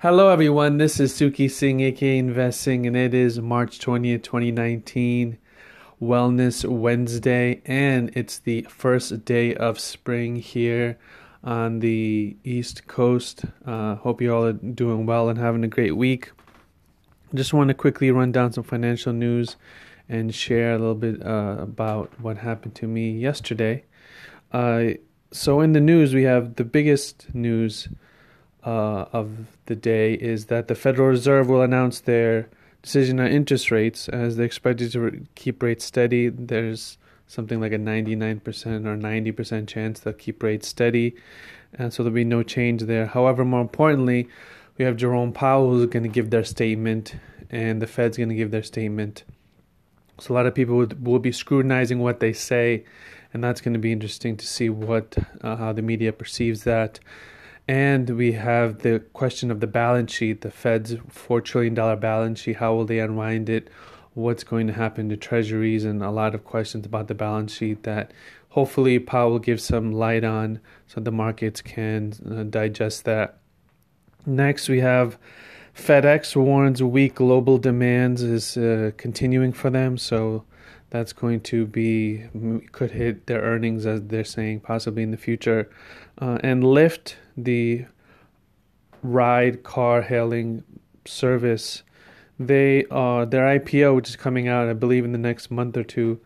Hello, everyone. This is Suki Singh, aka Investing, and it is March 20th, 2019, Wellness Wednesday, and it's the first day of spring here on the East Coast. Uh, hope you all are doing well and having a great week. Just want to quickly run down some financial news and share a little bit uh, about what happened to me yesterday. Uh, so, in the news, we have the biggest news uh, of the day is that the Federal Reserve will announce their decision on interest rates as they're expected to keep rates steady. There's something like a 99% or 90% chance they'll keep rates steady, and so there'll be no change there. However, more importantly, we have Jerome Powell who's going to give their statement, and the Fed's going to give their statement. So a lot of people would, will be scrutinizing what they say, and that's going to be interesting to see what uh, how the media perceives that. And we have the question of the balance sheet, the Fed's $4 trillion balance sheet. How will they unwind it? What's going to happen to treasuries? And a lot of questions about the balance sheet that hopefully Powell will give some light on so the markets can uh, digest that. Next, we have FedEx warns weak global demands is uh, continuing for them. So that's going to be could hit their earnings as they're saying possibly in the future uh, and Lyft the ride car hailing service. They uh their ipo which is coming out i believe in the next month or two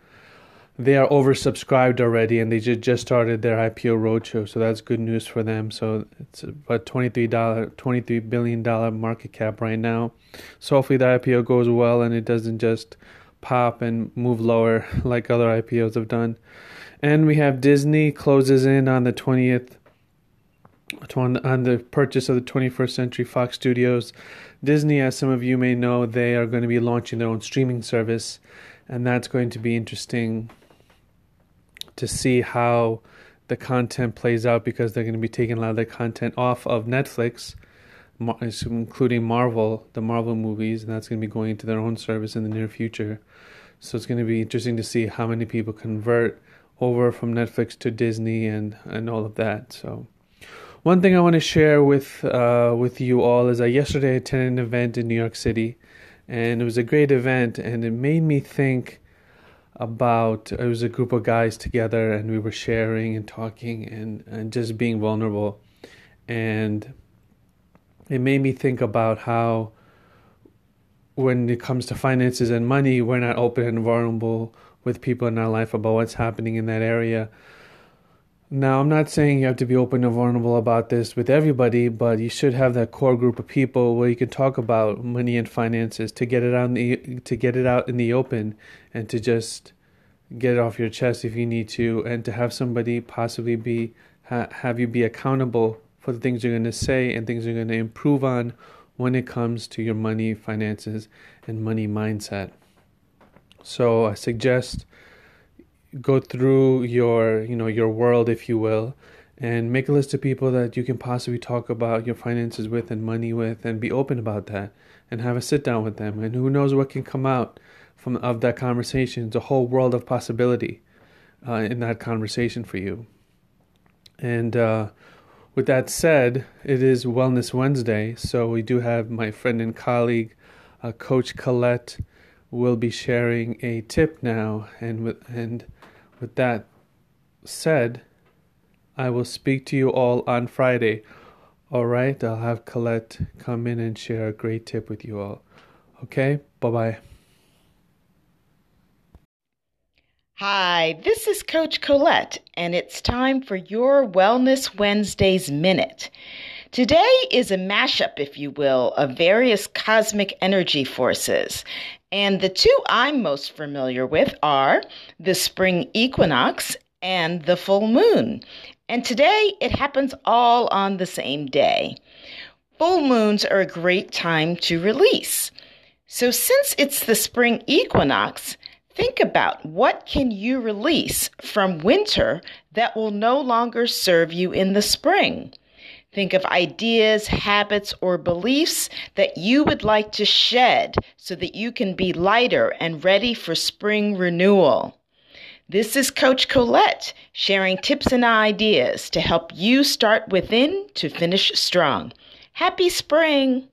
they are oversubscribed already and they just, just started their ipo roadshow so that's good news for them. So it's about 23 dollar 23 billion dollar market cap right now. So hopefully the ipo goes well and it doesn't just pop and move lower like other IPOs have done. And we have Disney closes in on the 20th on the purchase of the 21st Century Fox Studios. Disney, as some of you may know, they are going to be launching their own streaming service, and that's going to be interesting to see how the content plays out because they're going to be taking a lot of the content off of Netflix including Marvel, the Marvel movies, and that's going to be going into their own service in the near future. So it's going to be interesting to see how many people convert over from Netflix to Disney and and all of that. So one thing I want to share with uh, with you all is I yesterday attended an event in New York City, and it was a great event, and it made me think about it was a group of guys together, and we were sharing and talking and and just being vulnerable, and it made me think about how when it comes to finances and money, we're not open and vulnerable with people in our life about what's happening in that area. Now, I'm not saying you have to be open and vulnerable about this with everybody, but you should have that core group of people where you can talk about money and finances to get it out in the, to get it out in the open and to just get it off your chest if you need to, and to have somebody possibly be ha, have you be accountable for the things you're going to say and things you're going to improve on when it comes to your money, finances, and money mindset. So I suggest go through your, you know, your world, if you will, and make a list of people that you can possibly talk about your finances with and money with, and be open about that, and have a sit down with them. And who knows what can come out from of that conversation? It's a whole world of possibility uh, in that conversation for you. And uh, with that said, it is Wellness Wednesday, so we do have my friend and colleague, uh, Coach Colette, will be sharing a tip now. And with and with that said, I will speak to you all on Friday. All right, I'll have Colette come in and share a great tip with you all. Okay, bye bye. Hi, this is Coach Colette, and it's time for your Wellness Wednesdays Minute. Today is a mashup, if you will, of various cosmic energy forces. And the two I'm most familiar with are the spring equinox and the full moon. And today it happens all on the same day. Full moons are a great time to release. So, since it's the spring equinox, Think about what can you release from winter that will no longer serve you in the spring. Think of ideas, habits, or beliefs that you would like to shed so that you can be lighter and ready for spring renewal. This is Coach Colette sharing tips and ideas to help you start within to finish strong. Happy spring!